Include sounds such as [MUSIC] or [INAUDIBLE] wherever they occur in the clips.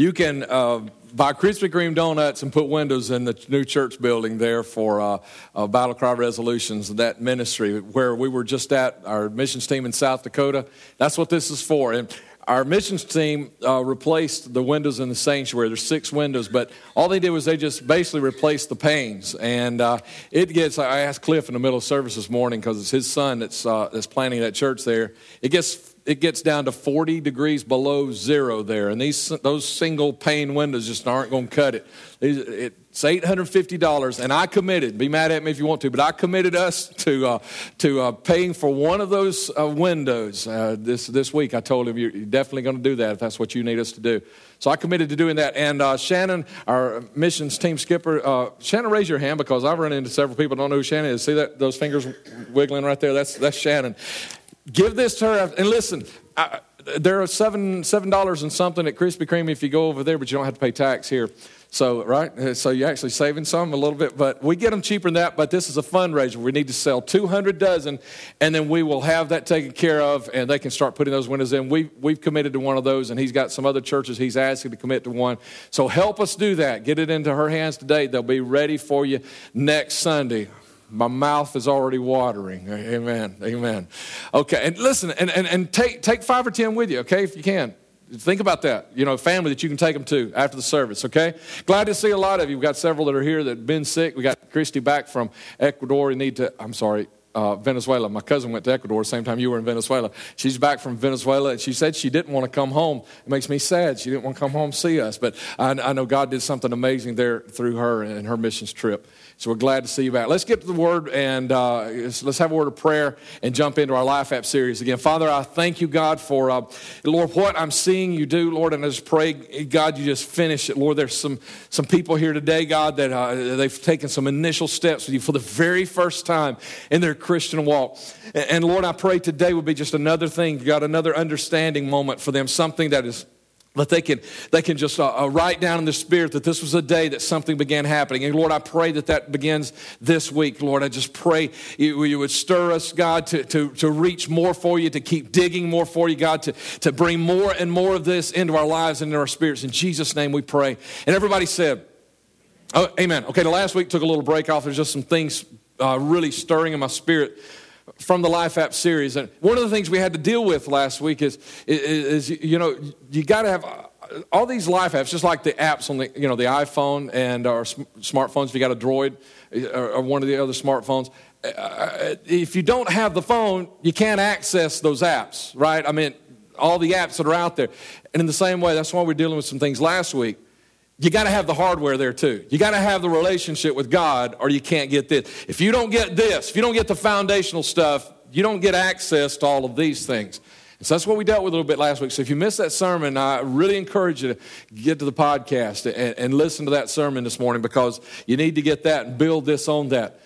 you can uh, buy Krispy Kreme donuts and put windows in the new church building there for uh, uh, Battle Cry Resolutions, that ministry where we were just at, our missions team in South Dakota. That's what this is for. And our missions team uh, replaced the windows in the sanctuary. There's six windows, but all they did was they just basically replaced the panes. And uh, it gets, I asked Cliff in the middle of service this morning because it's his son that's, uh, that's planning that church there. It gets it gets down to 40 degrees below zero there, and these those single pane windows just aren't going to cut it. It's $850, and I committed. Be mad at me if you want to, but I committed us to uh, to uh, paying for one of those uh, windows uh, this this week. I told him you're definitely going to do that if that's what you need us to do. So I committed to doing that. And uh, Shannon, our missions team skipper, uh, Shannon, raise your hand because I've run into several people don't know who Shannon is. See that those fingers wiggling right there? That's that's Shannon. Give this to her. And listen, I, there are seven seven dollars and something at Krispy Kreme if you go over there, but you don't have to pay tax here. So right, uh, so you're actually saving some a little bit, but we get them cheaper than that. But this is a fundraiser. We need to sell 200 dozen, and then we will have that taken care of, and they can start putting those windows in. We've we've committed to one of those, and he's got some other churches he's asking to commit to one. So help us do that. Get it into her hands today. They'll be ready for you next Sunday my mouth is already watering. Amen. Amen. Okay, and listen, and, and, and take, take five or ten with you, okay, if you can. Think about that. You know, family that you can take them to after the service, okay? Glad to see a lot of you. We've got several that are here that have been sick. We got Christy back from Ecuador. We need to, I'm sorry, uh, Venezuela. My cousin went to Ecuador the same time you were in Venezuela. She's back from Venezuela, and she said she didn't want to come home. It makes me sad. She didn't want to come home see us, but I, I know God did something amazing there through her and her missions trip. So we're glad to see you back. Let's get to the word and uh, let's have a word of prayer and jump into our Life App series again. Father, I thank you, God, for, uh, Lord, what I'm seeing you do, Lord, and I just pray, God, you just finish it. Lord, there's some, some people here today, God, that uh, they've taken some initial steps with you for the very first time in their Christian walk. And, and Lord, I pray today would be just another thing, God, another understanding moment for them, something that is that they can, they can just uh, uh, write down in the spirit that this was a day that something began happening. And Lord, I pray that that begins this week. Lord, I just pray you, you would stir us, God, to, to, to reach more for you, to keep digging more for you, God, to, to bring more and more of this into our lives and into our spirits. In Jesus' name we pray. And everybody said, oh, Amen. Okay, the last week took a little break off. There's just some things uh, really stirring in my spirit from the Life App series. And one of the things we had to deal with last week is, is, is you know, you got to have all these Life Apps, just like the apps on the, you know, the iPhone and our smartphones, if you got a Droid or one of the other smartphones, uh, if you don't have the phone, you can't access those apps, right? I mean, all the apps that are out there. And in the same way, that's why we're dealing with some things last week you got to have the hardware there too. You got to have the relationship with God, or you can't get this. If you don't get this, if you don't get the foundational stuff, you don't get access to all of these things. And so that's what we dealt with a little bit last week. So if you missed that sermon, I really encourage you to get to the podcast and, and listen to that sermon this morning because you need to get that and build this on that.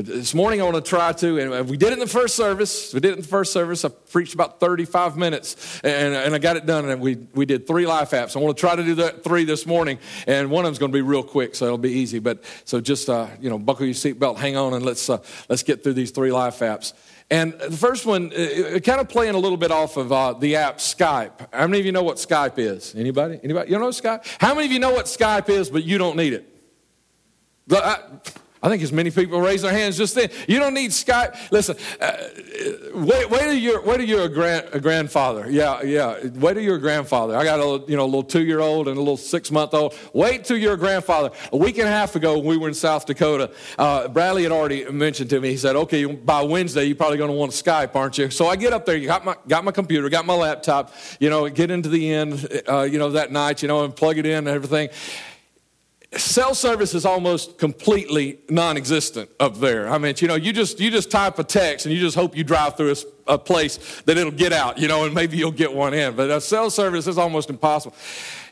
This morning I want to try to, and we did it in the first service. We did it in the first service. I preached about 35 minutes and, and I got it done. And we, we did three life apps. I want to try to do that three this morning. And one of them's going to be real quick, so it'll be easy. But so just, uh, you know, buckle your seatbelt, hang on, and let's, uh, let's get through these three life apps. And the first one, uh, kind of playing a little bit off of uh, the app Skype. How many of you know what Skype is? Anybody? Anybody? You know Skype? How many of you know what Skype is, but you don't need it? I, I think as many people raise their hands just then. You don't need Skype. Listen, uh, wait, wait you're, wait you're a, grand, a grandfather. Yeah, yeah. Wait till you're a grandfather. I got a you know a little two year old and a little six month old. Wait till you're a grandfather. A week and a half ago, when we were in South Dakota, uh, Bradley had already mentioned to me. He said, "Okay, by Wednesday, you're probably going to want Skype, aren't you?" So I get up there. Got my got my computer, got my laptop. You know, get into the end. Uh, you know that night. You know, and plug it in and everything cell service is almost completely non-existent up there. I mean, you know, you just you just type a text and you just hope you drive through a a place that it'll get out, you know, and maybe you'll get one in. But a cell service is almost impossible.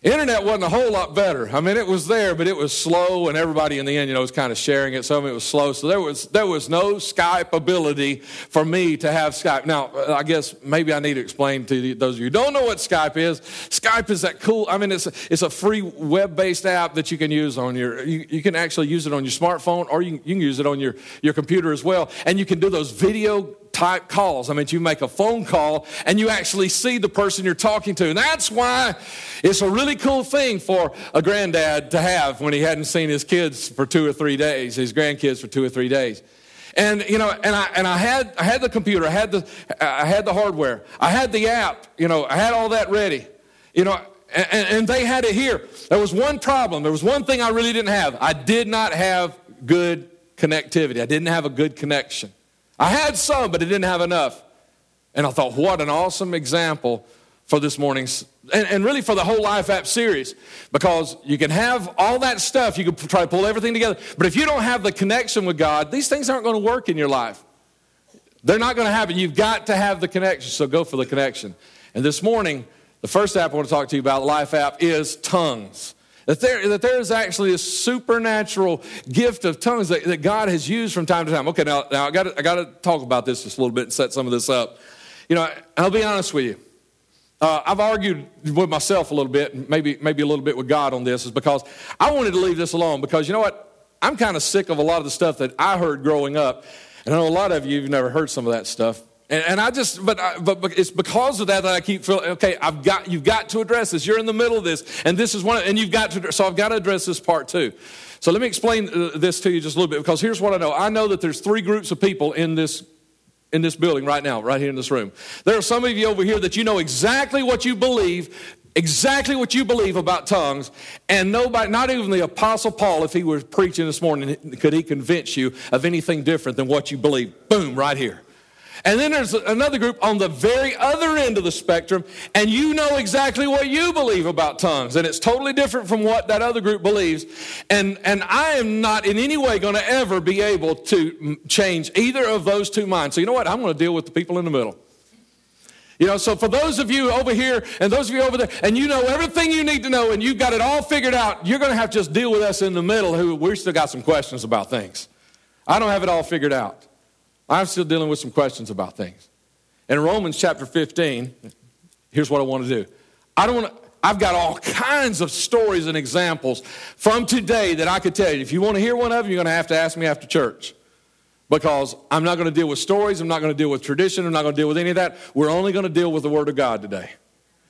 Internet wasn't a whole lot better. I mean, it was there, but it was slow, and everybody in the end, you know, was kind of sharing it. Some of it was slow, so there was there was no Skype ability for me to have Skype. Now, I guess maybe I need to explain to those of you who don't know what Skype is. Skype is that cool. I mean, it's a, it's a free web-based app that you can use on your. You, you can actually use it on your smartphone, or you, you can use it on your your computer as well, and you can do those video type calls. I mean, you make a phone call and you actually see the person you're talking to. And that's why it's a really cool thing for a granddad to have when he hadn't seen his kids for two or three days, his grandkids for two or three days. And you know, and I and I had I had the computer, I had the I had the hardware, I had the app, you know, I had all that ready. You know, and, and they had it here. There was one problem. There was one thing I really didn't have. I did not have good connectivity. I didn't have a good connection. I had some, but I didn't have enough. And I thought, what an awesome example for this morning's, and, and, really for the whole Life app series, because you can have all that stuff, you can try to pull everything together, but if you don't have the connection with God, these things aren't going to work in your life. They're not going to happen. You've got to have the connection, so go for the connection. And this morning, the first app I want to talk to you about, Life app, is tongues. That there, that there is actually a supernatural gift of tongues that, that God has used from time to time. Okay, now, now I got I got to talk about this just a little bit and set some of this up. You know, I'll be honest with you. Uh, I've argued with myself a little bit, maybe, maybe a little bit with God on this, is because I wanted to leave this alone because you know what? I'm kind of sick of a lot of the stuff that I heard growing up. And I know a lot of you have never heard some of that stuff. And, and I just, but, I, but, but it's because of that that I keep feeling, okay, I've got, you've got to address this. You're in the middle of this, and this is one, and you've got to, so I've got to address this part too. So let me explain uh, this to you just a little bit, because here's what I know. I know that there's three groups of people in this in this building right now, right here in this room. There are some of you over here that you know exactly what you believe, exactly what you believe about tongues, and nobody, not even the Apostle Paul, if he was preaching this morning, could he convince you of anything different than what you believe. Boom, right here. And then there's another group on the very other end of the spectrum, and you know exactly what you believe about tongues, and it's totally different from what that other group believes. And, and I am not in any way going to ever be able to change either of those two minds. So, you know what? I'm going to deal with the people in the middle. You know, so for those of you over here and those of you over there, and you know everything you need to know and you've got it all figured out, you're going to have to just deal with us in the middle who we still got some questions about things. I don't have it all figured out. I'm still dealing with some questions about things. In Romans chapter 15, here's what I want to do. I don't want to, I've got all kinds of stories and examples from today that I could tell you. If you want to hear one of them, you're going to have to ask me after church. Because I'm not going to deal with stories, I'm not going to deal with tradition, I'm not going to deal with any of that. We're only going to deal with the Word of God today.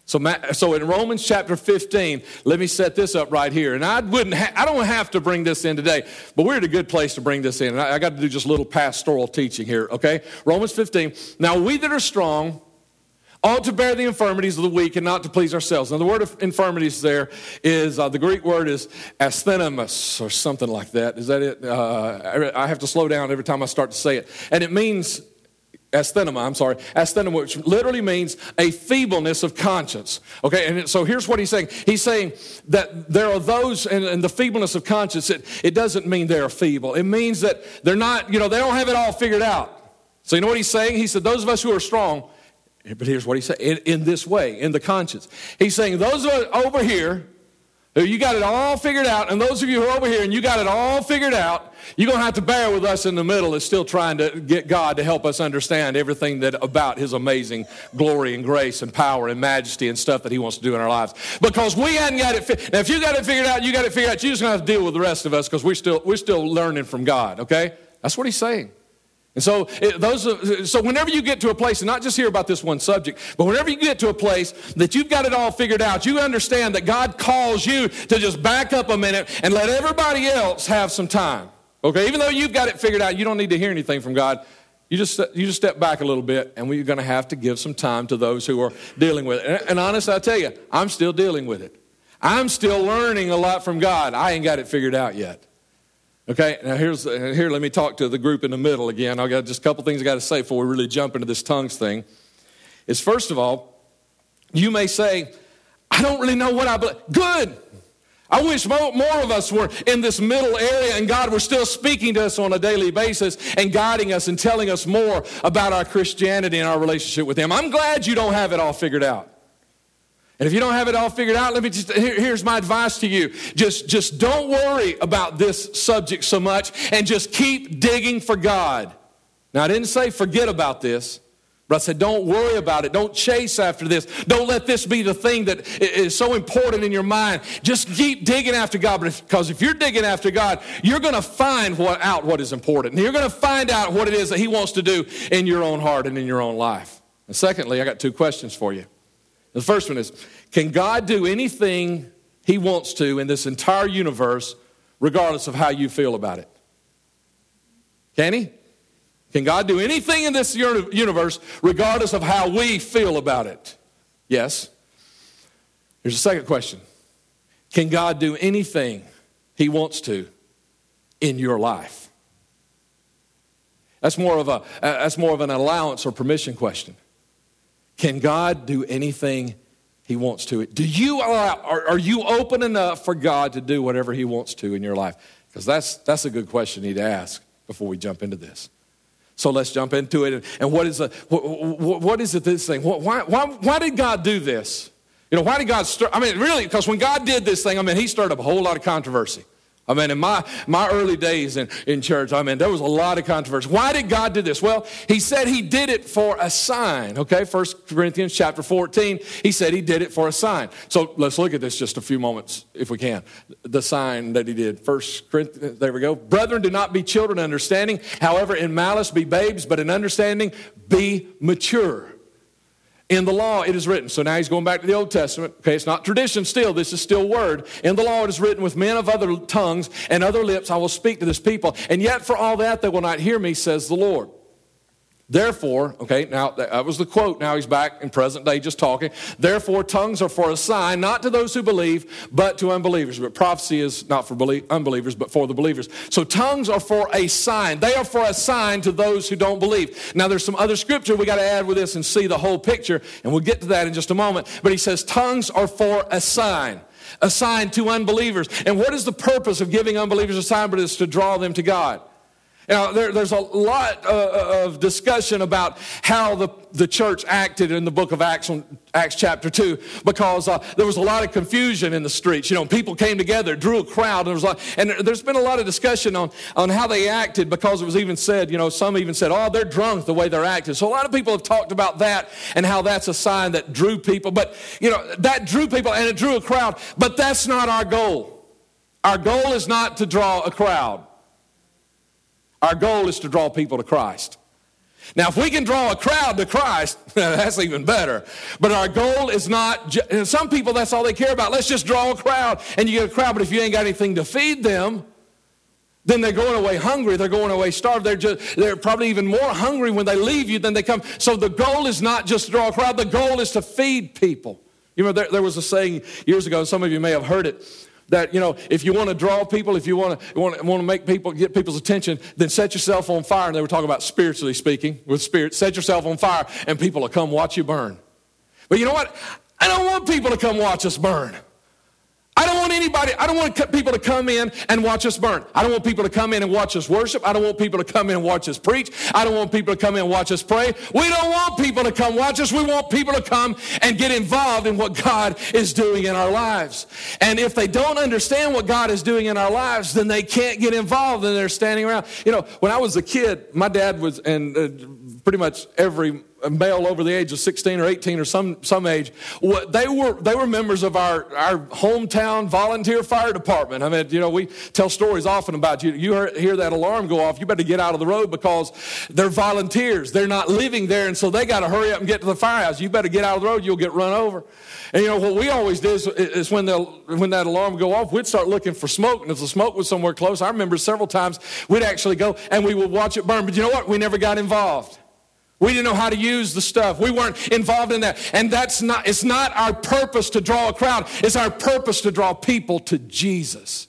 So, so in Romans chapter 15, let me set this up right here. And I wouldn't, ha- I don't have to bring this in today, but we're at a good place to bring this in. And I, I got to do just a little pastoral teaching here, okay? Romans 15. Now we that are strong ought to bear the infirmities of the weak and not to please ourselves. Now the word of infirmities there is uh, the Greek word is asthenimus or something like that. Is that it? Uh, I have to slow down every time I start to say it, and it means Asthenema, I'm sorry, asthenema, which literally means a feebleness of conscience. Okay, and so here's what he's saying. He's saying that there are those, and, and the feebleness of conscience, it, it doesn't mean they're feeble. It means that they're not, you know, they don't have it all figured out. So you know what he's saying? He said, those of us who are strong, but here's what he said, in, in this way, in the conscience. He's saying, those over here Uh, you got it all figured out, and those of you who are over here and you got it all figured out, you're going to have to bear with us in the middle is still trying to get God to help us understand everything that about His amazing glory and grace and power and majesty and stuff that He wants to do in our lives. Because we hadn't got it. Fi- now, if you got it figured out, you got it figured out. You're just going to have to deal with the rest of us because we're still we're still learning from God. Okay, that's what He's saying. And so, it, those, so whenever you get to a place, and not just hear about this one subject, but whenever you get to a place that you've got it all figured out, you understand that God calls you to just back up a minute and let everybody else have some time. Okay, even though you've got it figured out, you don't need to hear anything from God. You just, you just step back a little bit, and we're going to have to give some time to those who are dealing with it. And, and honestly, I tell you, I'm still dealing with it. I'm still learning a lot from God. I ain't got it figured out yet. Okay, now here's uh, here. Let me talk to the group in the middle again. I've got just a couple things I got to say before we really jump into this tongues thing. Is first of all, you may say, "I don't really know what I believe." Good. I wish more, more of us were in this middle area and God were still speaking to us on a daily basis and guiding us and telling us more about our Christianity and our relationship with Him. I'm glad you don't have it all figured out. And if you don't have it all figured out, let me just, here, here's my advice to you. Just, just don't worry about this subject so much and just keep digging for God. Now, I didn't say forget about this. But I said, don't worry about it. Don't chase after this. Don't let this be the thing that is so important in your mind. Just keep digging after God. Because if you're digging after God, you're going to find what, out what is important. And You're going to find out what it is that He wants to do in your own heart and in your own life. And secondly, I got two questions for you. The first one is Can God do anything He wants to in this entire universe, regardless of how you feel about it? Can He? Can God do anything in this universe regardless of how we feel about it? Yes. Here's a second question Can God do anything He wants to in your life? That's more of, a, that's more of an allowance or permission question. Can God do anything He wants to? It? Do you allow, are, are you open enough for God to do whatever He wants to in your life? Because that's, that's a good question you need to ask before we jump into this. So let's jump into it. And what is, a, what, what is it this thing? Why, why, why did God do this? You know, why did God stir? I mean, really, because when God did this thing, I mean, he stirred up a whole lot of controversy. I mean, in my, my early days in, in church, I mean, there was a lot of controversy. Why did God do this? Well, he said he did it for a sign, okay? 1 Corinthians chapter 14, he said he did it for a sign. So let's look at this just a few moments, if we can. The sign that he did. First Corinthians, there we go. Brethren, do not be children understanding. However, in malice be babes, but in understanding be mature. In the law, it is written. So now he's going back to the Old Testament. Okay, it's not tradition still. This is still word. In the law, it is written, with men of other tongues and other lips, I will speak to this people. And yet, for all that, they will not hear me, says the Lord. Therefore, okay, now that was the quote. Now he's back in present day just talking. Therefore, tongues are for a sign, not to those who believe, but to unbelievers. But prophecy is not for unbelievers, but for the believers. So tongues are for a sign. They are for a sign to those who don't believe. Now there's some other scripture we got to add with this and see the whole picture, and we'll get to that in just a moment. But he says tongues are for a sign a sign to unbelievers. And what is the purpose of giving unbelievers a sign but is to draw them to God? Now, there, there's a lot uh, uh, of discussion about how the, the church acted in the book of Acts, Acts chapter 2, because uh, there was a lot of confusion in the streets. You know, people came together, drew a crowd, and, there was lot, and there's been a lot of discussion on, on how they acted because it was even said, you know, some even said, oh, they're drunk the way they're acting. So a lot of people have talked about that and how that's a sign that drew people. But, you know, that drew people and it drew a crowd, but that's not our goal. Our goal is not to draw a crowd. Our goal is to draw people to Christ. Now, if we can draw a crowd to Christ, [LAUGHS] that's even better. But our goal is not, some people, that's all they care about. Let's just draw a crowd and you get a crowd, but if you ain't got anything to feed them, then they're going away hungry. They're going away starved. They're, just, they're probably even more hungry when they leave you than they come. So the goal is not just to draw a crowd, the goal is to feed people. You know, there, there was a saying years ago, some of you may have heard it that you know if you want to draw people if you want to want to, make people get people's attention then set yourself on fire. And they were talking about spiritually speaking with spirit set yourself on fire and people will come watch you burn. But you know what? I don't want people to come watch us burn want anybody, I don't want people to come in and watch us burn. I don't want people to come in and watch us worship. I don't want people to come in and watch us preach. I don't want people to come in and watch us pray. We don't want people to come watch us. We want people to come and get involved in what God is doing in our lives. And if they don't understand what God is doing in our lives, then they can't get involved and they're standing around. You know, when I was a kid, my dad was, and uh, pretty much every male over the age of 16 or 18 or some, some age, they were, they were members of our, our hometown volunteer fire department. I mean, you know, we tell stories often about you. You hear that alarm go off, you better get out of the road because they're volunteers. They're not living there, and so they got to hurry up and get to the firehouse. You better get out of the road, you'll get run over. And you know, what we always did is, is when, when that alarm go off, we'd start looking for smoke, and if the smoke was somewhere close, I remember several times we'd actually go and we would watch it burn. But you know what? We never got involved. We didn't know how to use the stuff. We weren't involved in that. And that's not, it's not our purpose to draw a crowd. It's our purpose to draw people to Jesus.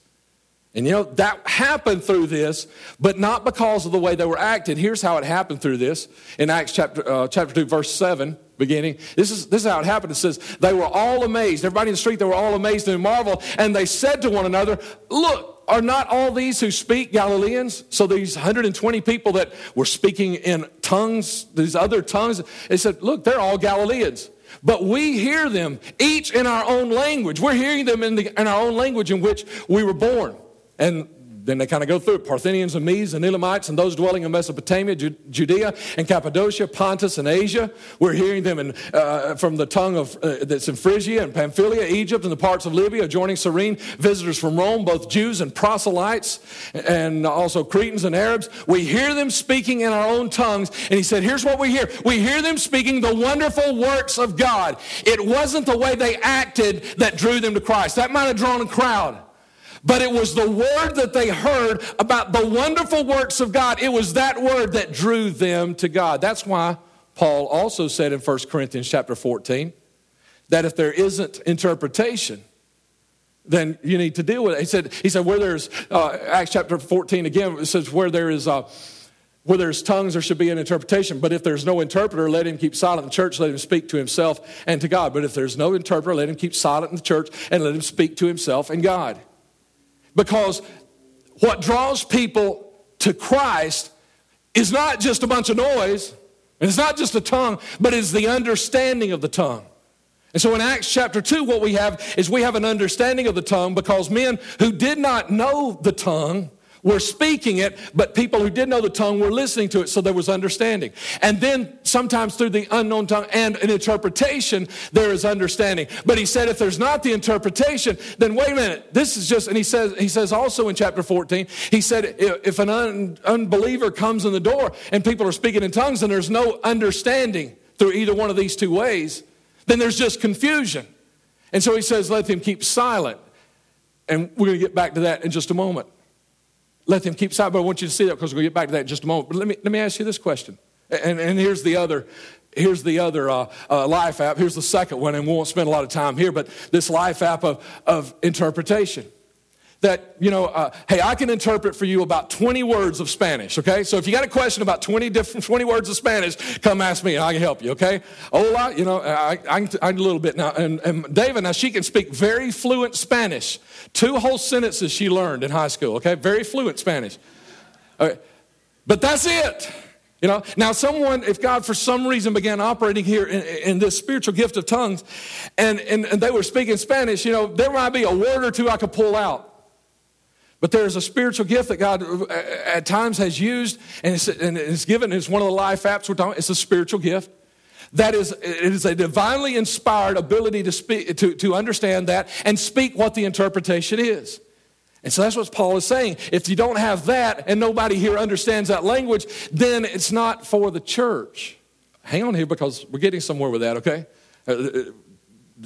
And you know, that happened through this, but not because of the way they were acted. Here's how it happened through this in Acts chapter, uh, chapter 2, verse 7, beginning. This is, this is how it happened. It says, They were all amazed. Everybody in the street, they were all amazed and marveled. And they said to one another, Look, are not all these who speak Galileans? So these 120 people that were speaking in tongues, these other tongues, they said, look, they're all Galileans. But we hear them each in our own language. We're hearing them in, the, in our own language in which we were born. And then they kind of go through it Parthians and Medes and Elamites and those dwelling in Mesopotamia, Judea and Cappadocia, Pontus and Asia. We're hearing them in, uh, from the tongue of uh, that's in Phrygia and Pamphylia, Egypt, and the parts of Libya adjoining Cyrene. Visitors from Rome, both Jews and proselytes, and also Cretans and Arabs. We hear them speaking in our own tongues. And he said, Here's what we hear we hear them speaking the wonderful works of God. It wasn't the way they acted that drew them to Christ. That might have drawn a crowd. But it was the word that they heard about the wonderful works of God. It was that word that drew them to God. That's why Paul also said in 1 Corinthians chapter 14 that if there isn't interpretation, then you need to deal with it. He said, he said where there's, uh, Acts chapter 14 again, it says where there is, uh, where there's tongues, there should be an interpretation. But if there's no interpreter, let him keep silent in the church, let him speak to himself and to God. But if there's no interpreter, let him keep silent in the church and let him speak to himself and God. Because what draws people to Christ is not just a bunch of noise, and it's not just a tongue, but it's the understanding of the tongue. And so in Acts chapter 2, what we have is we have an understanding of the tongue because men who did not know the tongue were speaking it, but people who did know the tongue were listening to it, so there was understanding. And then sometimes through the unknown tongue and an interpretation, there is understanding. But he said, if there's not the interpretation, then wait a minute. This is just, and he says, he says also in chapter 14, he said, if an un, unbeliever comes in the door and people are speaking in tongues and there's no understanding through either one of these two ways, then there's just confusion. And so he says, let them keep silent. And we're going to get back to that in just a moment let them keep silent. But I want you to see that because we'll get back to that in just a moment. But let me, let me ask you this question. And, and here's the other, here's the other uh, uh, life app. Here's the second one, and we won't spend a lot of time here, but this life app of, of interpretation that, you know, uh, hey, I can interpret for you about 20 words of Spanish, okay? So if you got a question about 20 different 20 words of Spanish, come ask me and I can help you, okay? Hola, you know, I, I, I a little bit now. And, and David, now she can speak very fluent Spanish. Two whole sentences she learned in high school, okay? Very fluent Spanish. Okay. But that's it. You know, now someone, if God for some reason began operating here in, in this spiritual gift of tongues and, and, and they were speaking Spanish, you know, there might be a word or two I could pull out. But there's a spiritual gift that God uh, at times has used, and it's, and given. It's one of the life apps we're talking. It's a spiritual gift. That is, it is a divinely inspired ability to speak, to, to understand that and speak what the interpretation is. And so that's what Paul is saying. If you don't have that and nobody here understands that language, then it's not for the church. Hang on here because we're getting somewhere with that, okay? Uh, uh,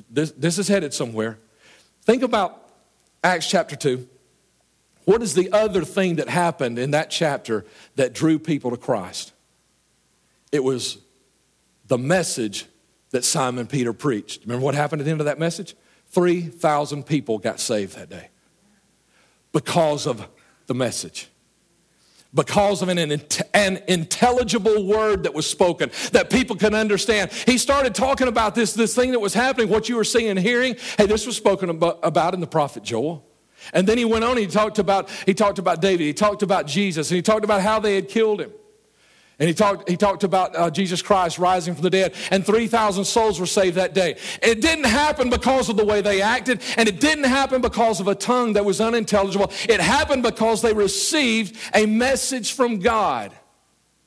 this, this is headed somewhere. Think about Acts chapter 2. What is the other thing that happened in that chapter that drew people to Christ? It was the message that Simon Peter preached. Remember what happened at the end of that message? 3,000 people got saved that day because of the message. Because of an, an intelligible word that was spoken that people can understand. He started talking about this, this thing that was happening, what you were seeing and hearing. Hey, this was spoken about in the prophet Joel. And then he went on, he talked about, he talked about David, he talked about Jesus, and he talked about how they had killed him. And he talked, he talked about uh, Jesus Christ rising from the dead, and 3,000 souls were saved that day. It didn't happen because of the way they acted, and it didn't happen because of a tongue that was unintelligible. It happened because they received a message from God.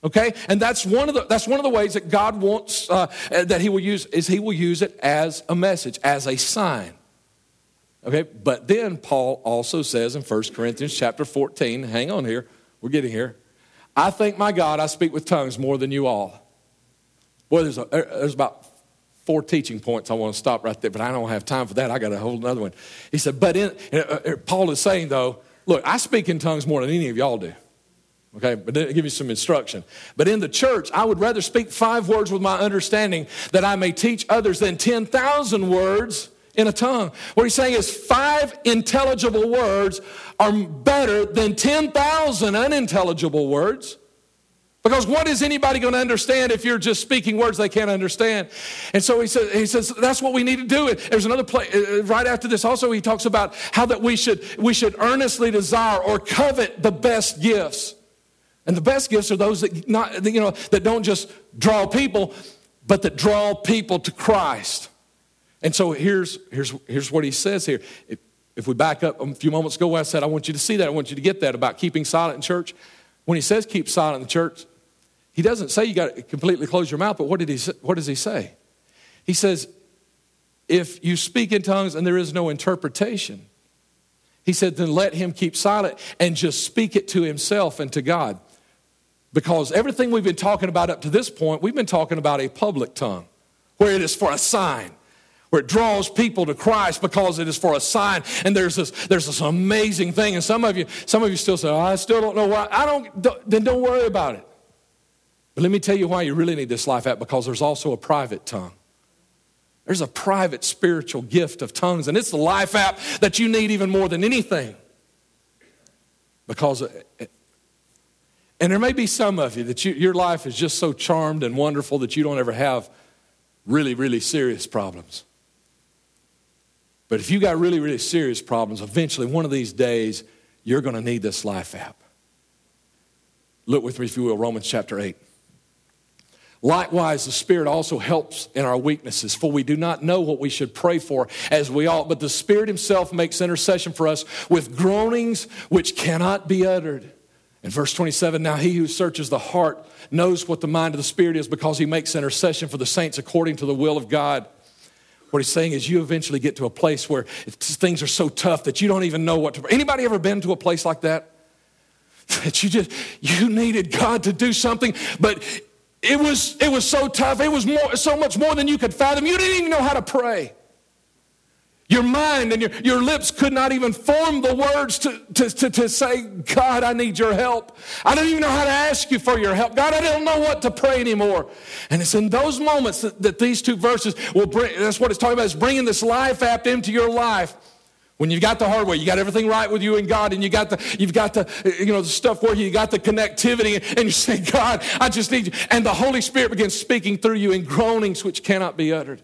Okay, and that's one of the that's one of the ways that God wants uh, that He will use is He will use it as a message, as a sign. Okay, but then Paul also says in 1 Corinthians chapter 14, hang on here, we're getting here. I thank my God I speak with tongues more than you all. Boy, there's, a, there's about four teaching points I want to stop right there, but I don't have time for that. I got a whole another one. He said, but in, uh, uh, Paul is saying though, look, I speak in tongues more than any of y'all do. Okay, but then give you some instruction. But in the church, I would rather speak five words with my understanding that I may teach others than 10,000 words in a tongue. What he's saying is five intelligible words are better than 10,000 unintelligible words. Because what is anybody going to understand if you're just speaking words they can't understand? And so he says, he says that's what we need to do. There's another place uh, right after this. Also, he talks about how that we should we should earnestly desire or covet the best gifts. And the best gifts are those that not you know that don't just draw people, but that draw people to Christ. And so here's, here's, here's what he says here. If we back up a few moments ago, I said, I want you to see that. I want you to get that about keeping silent in church. When he says keep silent in the church, he doesn't say you got to completely close your mouth, but what, did he, what does he say? He says, if you speak in tongues and there is no interpretation, he said, then let him keep silent and just speak it to himself and to God. Because everything we've been talking about up to this point, we've been talking about a public tongue, where it is for a sign, where it draws people to Christ because it is for a sign. And there's this, there's this amazing thing. And some of you, some of you still say, oh, I still don't know why. I don't, don't, then don't worry about it. But let me tell you why you really need this life app because there's also a private tongue. There's a private spiritual gift of tongues, and it's the life app that you need even more than anything. Because and there may be some of you that you, your life is just so charmed and wonderful that you don't ever have really, really serious problems. But if you got really, really serious problems, eventually one of these days you're going to need this life app. Look with me, if you will, Romans chapter 8. Likewise, the Spirit also helps in our weaknesses, for we do not know what we should pray for as we ought, but the Spirit Himself makes intercession for us with groanings which cannot be uttered. In verse 27, now he who searches the heart knows what the mind of the Spirit is because he makes intercession for the saints according to the will of God. What he's saying is you eventually get to a place where things are so tough that you don't even know what to Anybody ever been to a place like that? [LAUGHS] That you just you needed God to do something, but it was it was so tough. It was more so much more than you could fathom. You didn't even know how to pray. Your mind and your, your lips could not even form the words to, to, to, to, say, God, I need your help. I don't even know how to ask you for your help. God, I don't know what to pray anymore. And it's in those moments that, that these two verses will bring, that's what it's talking about, is bringing this life app into your life. When you've got the hardware, you got everything right with you and God, and you got the, you've got the, you know, the stuff where you got the connectivity, and you say, God, I just need you. And the Holy Spirit begins speaking through you in groanings which cannot be uttered.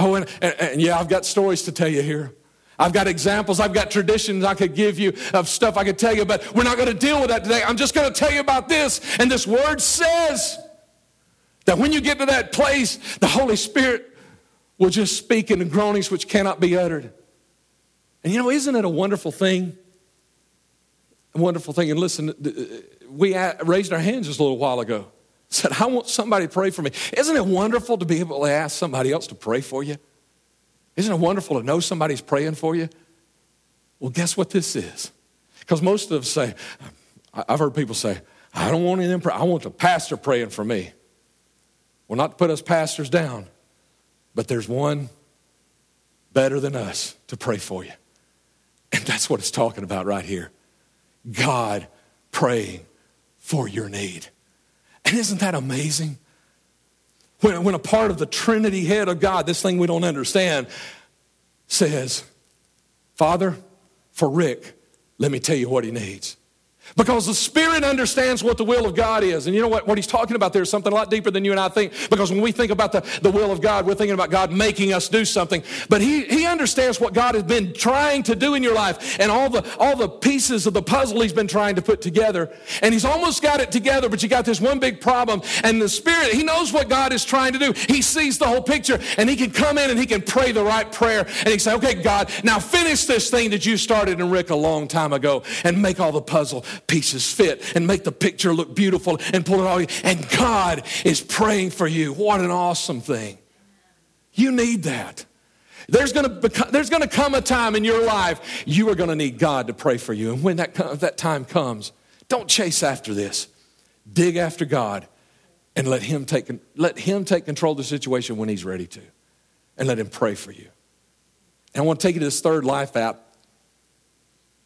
Oh, and, and, and yeah, I've got stories to tell you here. I've got examples, I've got traditions I could give you of stuff I could tell you, but we're not going to deal with that today. I'm just going to tell you about this. And this word says that when you get to that place, the Holy Spirit will just speak in groanings which cannot be uttered. And you know, isn't it a wonderful thing? A wonderful thing. And listen, we raised our hands just a little while ago said, I want somebody to pray for me. Isn't it wonderful to be able to ask somebody else to pray for you? Isn't it wonderful to know somebody's praying for you? Well, guess what this is? Because most of us say, I've heard people say, I don't want anything, I want the pastor praying for me. Well, not to put us pastors down, but there's one better than us to pray for you. And that's what it's talking about right here. God praying for your need. And isn't that amazing? When, when a part of the Trinity head of God, this thing we don't understand, says, Father, for Rick, let me tell you what he needs. Because the Spirit understands what the will of God is. And you know what? What he's talking about there is something a lot deeper than you and I think. Because when we think about the, the will of God, we're thinking about God making us do something. But he, he understands what God has been trying to do in your life and all the, all the pieces of the puzzle he's been trying to put together. And he's almost got it together, but you got this one big problem. And the Spirit, he knows what God is trying to do. He sees the whole picture and he can come in and he can pray the right prayer. And he say, okay, God, now finish this thing that you started in Rick a long time ago and make all the puzzle pieces fit and make the picture look beautiful and pull it all. And God is praying for you. What an awesome thing. You need that. There's going, to there's to come a time in your life you are to need God to pray for you. And when that, that time comes, don't chase after this. Dig after God and let him, take, let him take control of the situation when He's ready to. And let Him pray for you. And I want to take you to this third life app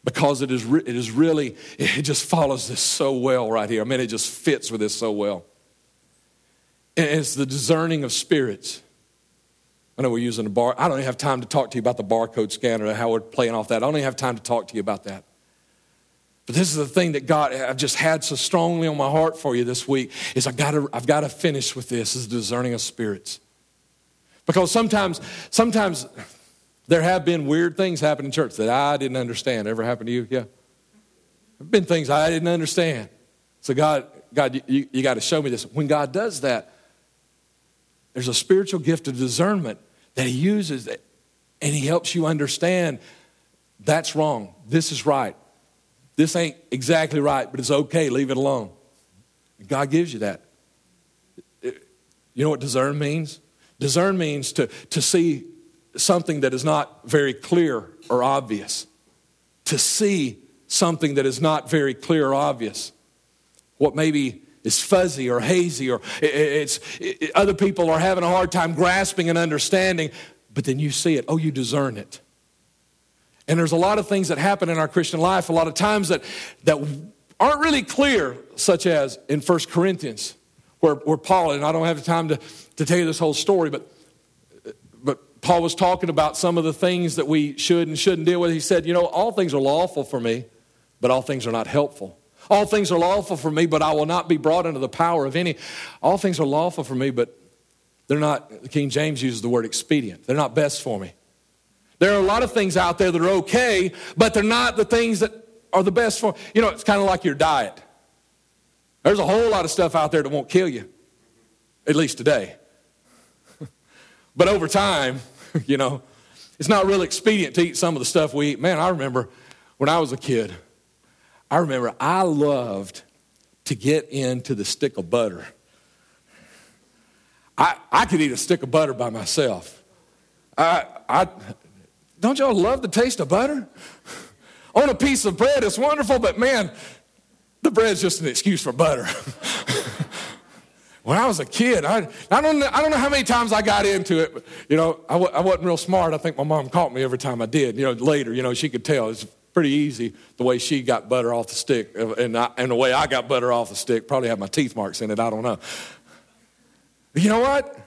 because it is, re- it is really, it just follows this so well right here. I mean, it just fits with this so well. And it's the discerning of spirits. I know we're using a bar. I don't even have time to talk to you about the barcode scanner and how we're playing off that. I don't even have time to talk to you about that. But this is the thing that God I've just had so strongly on my heart for you this week is I've got to, I've got to finish with this is discerning of spirits. Because sometimes, sometimes there have been weird things happen in church that I didn't understand. Ever happened to you? Yeah. There have been things I didn't understand. So, God, God, you, you got to show me this. When God does that, there's a spiritual gift of discernment that He uses, and He helps you understand That's wrong. This is right. This ain't exactly right, but it's okay. Leave it alone. God gives you that. You know what discern means? Discern means to, to see something that is not very clear or obvious. To see something that is not very clear or obvious. What maybe is fuzzy or hazy or it's it, other people are having a hard time grasping and understanding, but then you see it. Oh, you discern it. And there's a lot of things that happen in our Christian life, a lot of times that, that aren't really clear, such as in 1 Corinthians, where, where Paul, and I don't have the time to, to tell you this whole story, but Paul was talking about some of the things that we should and shouldn't deal with. He said, You know, all things are lawful for me, but all things are not helpful. All things are lawful for me, but I will not be brought under the power of any. All things are lawful for me, but they're not, The King James uses the word expedient. They're not best for me. There are a lot of things out there that are okay, but they're not the things that are the best for. You know, it's kind of like your diet. There's a whole lot of stuff out there that won't kill you, at least today. [LAUGHS] but over time, [LAUGHS] you know, it's not really expedient to eat some of the stuff we eat. Man, I remember when I was a kid, I remember I loved to get into the stick of butter. I, I could eat a stick of butter by myself. I, I, don't y'all love the taste of butter? [LAUGHS] On a piece of bread, it's wonderful, but man, the bread's just an excuse for butter. [LAUGHS] when I was a kid, I, I, don't, know, I don't know how many times I got into it. But, you know, I w- I wasn't real smart. I think my mom caught me every time I did. You know, later, you know, she could tell. It's pretty easy the way she got butter off the stick. Uh, and, I, and the way I got butter off the stick probably had my teeth marks in it. I don't know. But you know what?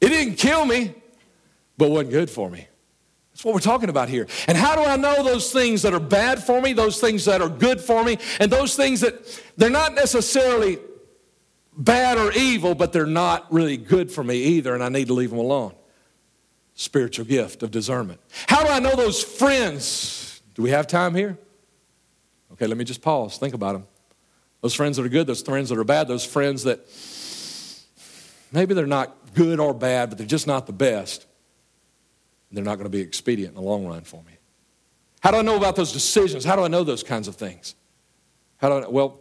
It didn't kill me, but wasn't good for me. That's what we're talking about here. And how do I know those things that are bad for me, those things that are good for me, and those things that they're not necessarily bad or evil, but they're not really good for me either, and I need to leave them alone? Spiritual gift of discernment. How do I know those friends? Do we have time here? Okay, let me just pause. Think about them. Those friends that are good, those friends that are bad, those friends that maybe they're not good or bad, but they're just not the best they're not going to be expedient in the long run for me. How do I know about those decisions? How do I know those kinds of things? How do I, well,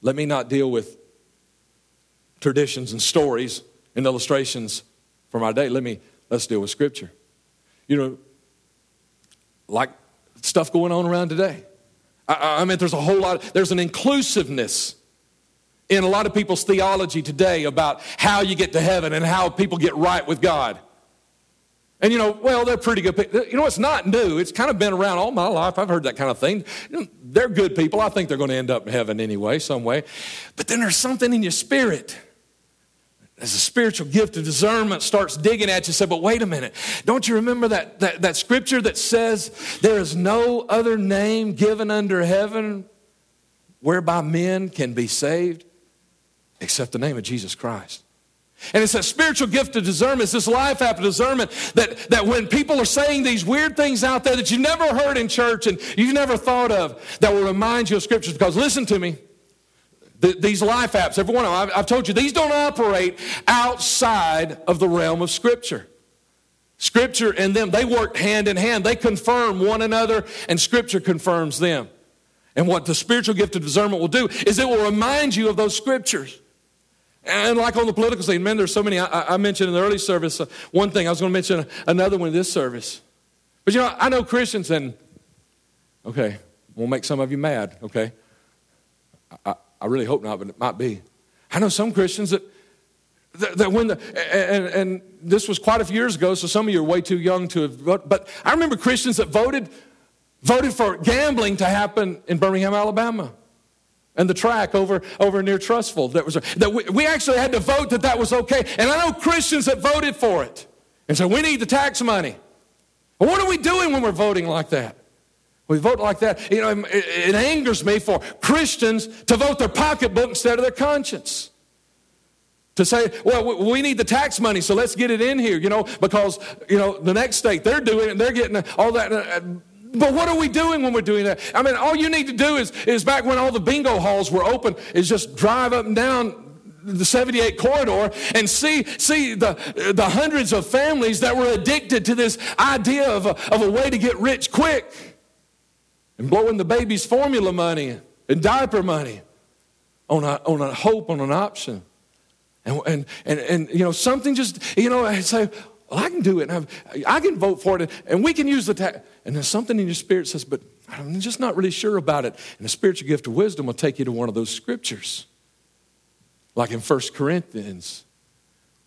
let me not deal with traditions and stories and illustrations from our day. Let me let's deal with scripture. You know, like stuff going on around today. I, I mean, there's a whole lot, there's an inclusiveness in a lot of people's theology today about how you get to heaven and how people get right with God. And you know, well, they're pretty good people. You know, it's not new. It's kind of been around all my life. I've heard that kind of thing. You know, they're good people. I think they're going to end up in heaven anyway, some way. But then there's something in your spirit. As a spiritual gift of discernment starts digging at you, say, but wait a minute. Don't you remember that, that, that scripture that says there is no other name given under heaven whereby men can be saved except the name of Jesus Christ? And it's a spiritual gift of discernment. It's this life after discernment that, that when people are saying these weird things out there that you've never heard in church and you've never thought of, that will remind you of scriptures. Because listen to me, the, these life apps, every one of them, I've, I've told you, these don't operate outside of the realm of scripture. Scripture and them, they work hand in hand. They confirm one another, and Scripture confirms them. And what the spiritual gift of discernment will do is it will remind you of those Scriptures. And like on the political scene, man, there's so many. I, I mentioned in the early service uh, one thing. I was going to mention another one in this service. But you know, I know Christians, and okay, we'll make some of you mad. Okay, I, I really hope not, but it might be. I know some Christians that that, when the and, and this was quite a few years ago, so some of you are way too young to have. But, but I remember Christians that voted voted for gambling to happen in Birmingham, Alabama and the track over, over near Trussville. That, was, that we, we actually had to vote that that was okay. And I know Christians that voted for it and said, we need the tax money. What are we doing when we're voting like that? We vote like that. You know, it, angers me for Christians to vote their pocketbook instead of their conscience to say, well, we need the tax money, so let's get it in here, you know, because, you know, the next state, they're doing it and they're getting all that. Uh, but what are we doing when we're doing that? I mean, all you need to do is, is back when all the bingo halls were open, is just drive up and down the 78 corridor and see, see the, the hundreds of families that were addicted to this idea of a, of a way to get rich quick and blowing the baby's formula money and diaper money on a, on a hope, on an option. And, and, and, and, you know, something just, you know, I say, well, I can do it. And I can vote for it. And we can use the tax. And then something in your spirit says, but I'm just not really sure about it. And the spiritual gift of wisdom will take you to one of those scriptures. Like in 1 Corinthians,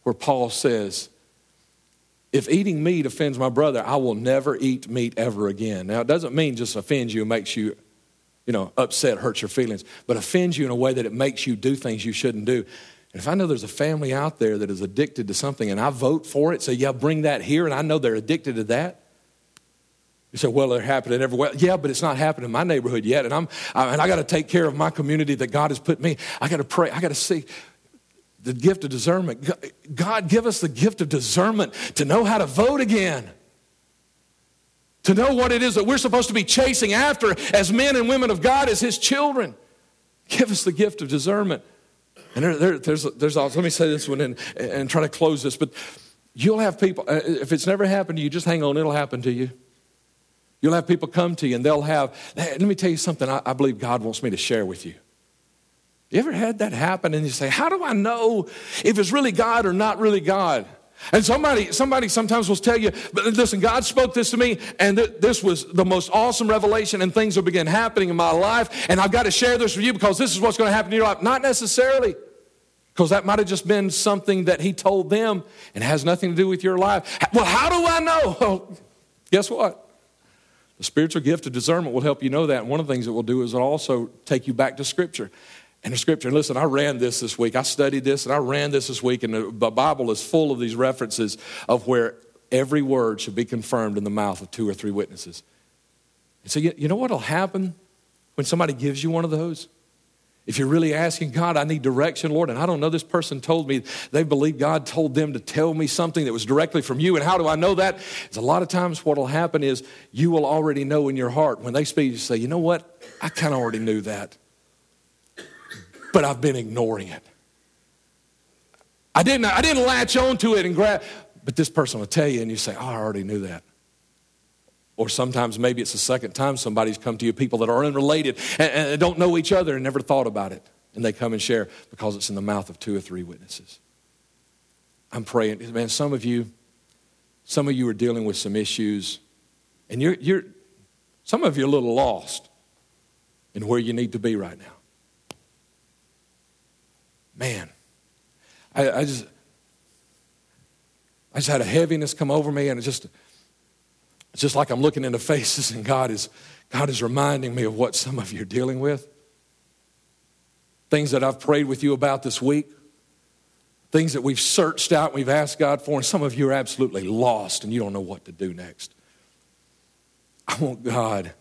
where Paul says, if eating meat offends my brother, I will never eat meat ever again. Now, it doesn't mean just offends you makes you, you know, upset, hurts your feelings, but offends you in a way that it makes you do things you shouldn't do. And if I know there's a family out there that is addicted to something and I vote for it, say, yeah, bring that here, and I know they're addicted to that, you say, well, they're happening everywhere. Yeah, but it's not happening in my neighborhood yet. And, I'm, and I got to take care of my community that God has put me. I got to pray. I got to see the gift of discernment. God, give us the gift of discernment to know how to vote again. To know what it is that we're supposed to be chasing after as men and women of God, as His children. Give us the gift of discernment. And there, there, there's, there's also, let me say this one and, and try to close this, but you'll have people, uh, if it's never happened to you, just hang on, it'll happen to you. You'll have people come to you and they'll have, let me tell you something I, I believe God wants me to share with you. You ever had that happen and you say, How do I know if it's really God or not really God? And somebody, somebody sometimes will tell you, but listen, God spoke this to me, and th- this was the most awesome revelation, and things will begin happening in my life, and I've got to share this with you because this is what's going to happen in your life. Not necessarily, because that might have just been something that He told them and has nothing to do with your life. Well, how do I know? Well, guess what? The spiritual gift of discernment will help you know that. And one of the things it will do is it'll also take you back to Scripture. And the Scripture, and listen, I ran this this week. I studied this and I ran this this week, and the Bible is full of these references of where every word should be confirmed in the mouth of two or three witnesses. And so, you know what will happen when somebody gives you one of those? If you're really asking God, I need direction, Lord, and I don't know, this person told me they believe God told them to tell me something that was directly from you, and how do I know that? It's a lot of times what will happen is you will already know in your heart when they speak, you say, you know what? I kind of already knew that, but I've been ignoring it. I didn't, I didn't latch onto it and grab, but this person will tell you, and you say, oh, I already knew that. Or sometimes maybe it's the second time somebody's come to you, people that are unrelated and, and don't know each other and never thought about it. And they come and share because it's in the mouth of two or three witnesses. I'm praying, man, some of you, some of you are dealing with some issues, and you're, you're some of you are a little lost in where you need to be right now. Man, I, I just I just had a heaviness come over me, and it just it's just like I'm looking into faces and God is, God is reminding me of what some of you are dealing with. Things that I've prayed with you about this week. Things that we've searched out and we've asked God for, and some of you are absolutely lost and you don't know what to do next. I want God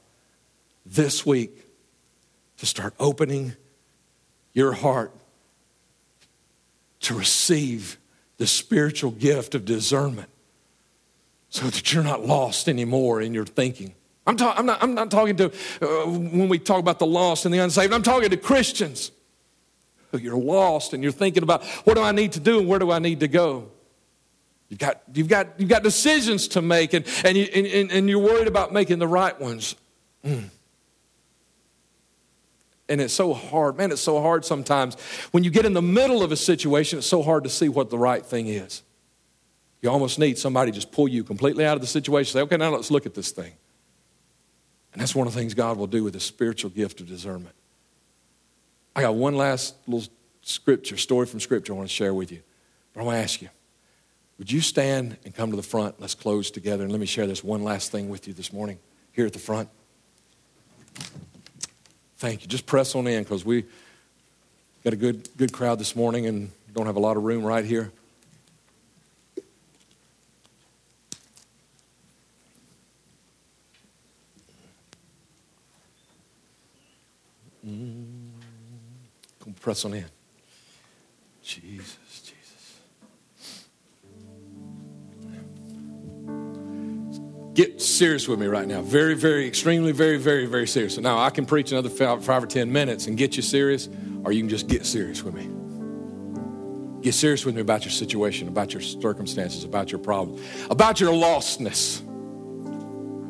this week to start opening your heart to receive the spiritual gift of discernment so that you're not lost anymore in your thinking. I'm, ta- I'm, not, I'm not talking to, uh, when we talk about the lost and the unsaved, I'm talking to Christians. You're lost and you're thinking about what do I need to do and where do I need to go? You've got, you've got, you've got decisions to make and, and, you, and, and you're worried about making the right ones. Mm. And it's so hard. Man, it's so hard sometimes. When you get in the middle of a situation, it's so hard to see what the right thing is. You almost need somebody to just pull you completely out of the situation. Say, okay, now let's look at this thing. And that's one of the things God will do with the spiritual gift of discernment. I got one last little scripture, story from scripture I want to share with you. But I want to ask you, would you stand and come to the front? Let's close together and let me share this one last thing with you this morning here at the front. Thank you. Just press on in because we got a good, good crowd this morning and don't have a lot of room right here. Mm. Come press on in. Jesus, Get serious with me right now. Very, very, extremely, very, very, very serious. Now, I can preach another five, five or ten minutes and get you serious, or you can just get serious with me. Get serious with me about your situation, about your circumstances, about your problem, about your lostness,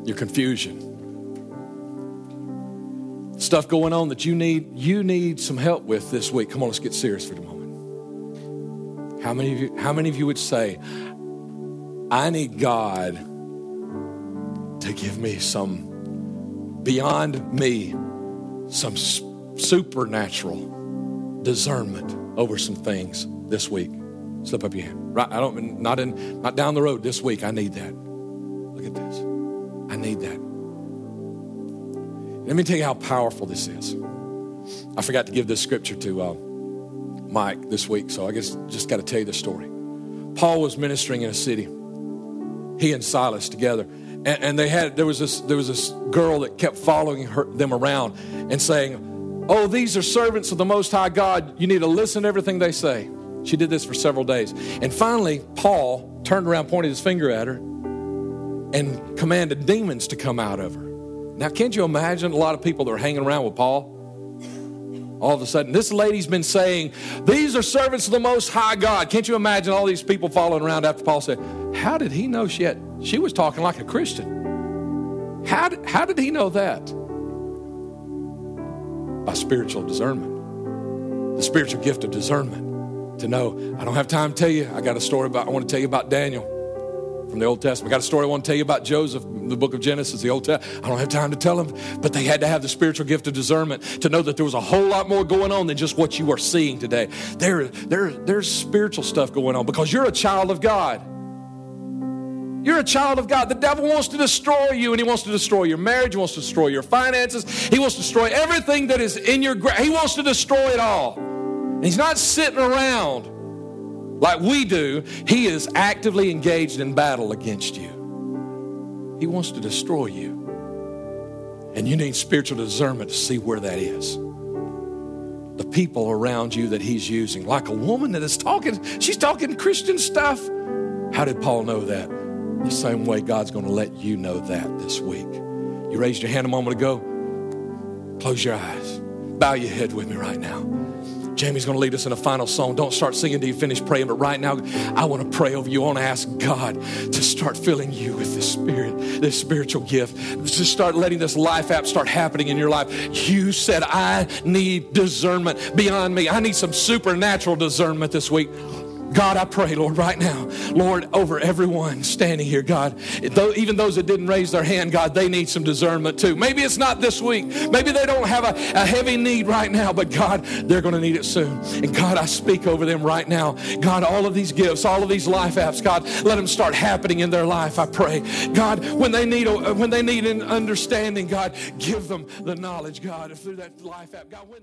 your confusion. Stuff going on that you need you need some help with this week. Come on, let's get serious for a moment. How many of you how many of you would say, I need God to give me some beyond me some supernatural discernment over some things this week. Slip up your hand. Right, I don't not in not down the road this week. I need that. Look at this. I need that. Let me tell you how powerful this is. I forgot to give this scripture to uh, Mike this week, so I guess just got to tell you the story. Paul was ministering in a city. He and Silas together, and, and they had there was this there was this girl that kept following her, them around and saying, "Oh, these are servants of the Most High God. You need to listen to everything they say." She did this for several days. And finally, Paul turned around, pointed his finger at her, and commanded demons to come out of her. Now, can't you imagine a lot of people that are hanging around with Paul? All of a sudden, this lady's been saying, These are servants of the Most High God. Can't you imagine all these people following around after Paul said, How did he know she had, she was talking like a Christian? How did, how did he know that? By spiritual discernment, the spiritual gift of discernment to know. I don't have time to tell you. I got a story about, I want to tell you about Daniel from the Old Testament. I got a story I want to tell you about Joseph, the book of Genesis, the Old Testament. I don't have time to tell them, but they had to have the spiritual gift of discernment to know that there was a whole lot more going on than just what you are seeing today. There, there, there's spiritual stuff going on because you're a child of God. You're a child of God. The devil wants to destroy you, and he wants to destroy your marriage. He wants to destroy your finances. He wants to destroy everything that is in your. He wants to destroy it all. And he's not sitting around like we do. He is actively engaged in battle against you. He wants to destroy you. And you need spiritual discernment to see where that is. The people around you that he's using, like a woman that is talking, she's talking Christian stuff. How did Paul know that? The same way God's going to let you know that this week. You raised your hand a moment ago. Close your eyes. Bow your head with me right now. Jamie's going to lead us in a final song. Don't start singing till you finish praying, but right now, I want to pray over you. I want to ask God to start filling you with the Spirit, this spiritual gift, to start letting this life app start happening in your life. You said, I need discernment beyond me. I need some supernatural discernment this week. God, I pray, Lord, right now, Lord, over everyone standing here, God, even those that didn't raise their hand, God, they need some discernment too. Maybe it's not this week. Maybe they don't have a, a heavy need right now, but God, they're going to need it soon. And God, I speak over them right now. God, all of these gifts, all of these life apps, God, let them start happening in their life. I pray, God, when they need a, when they need an understanding, God, give them the knowledge, God, through that life app. God, when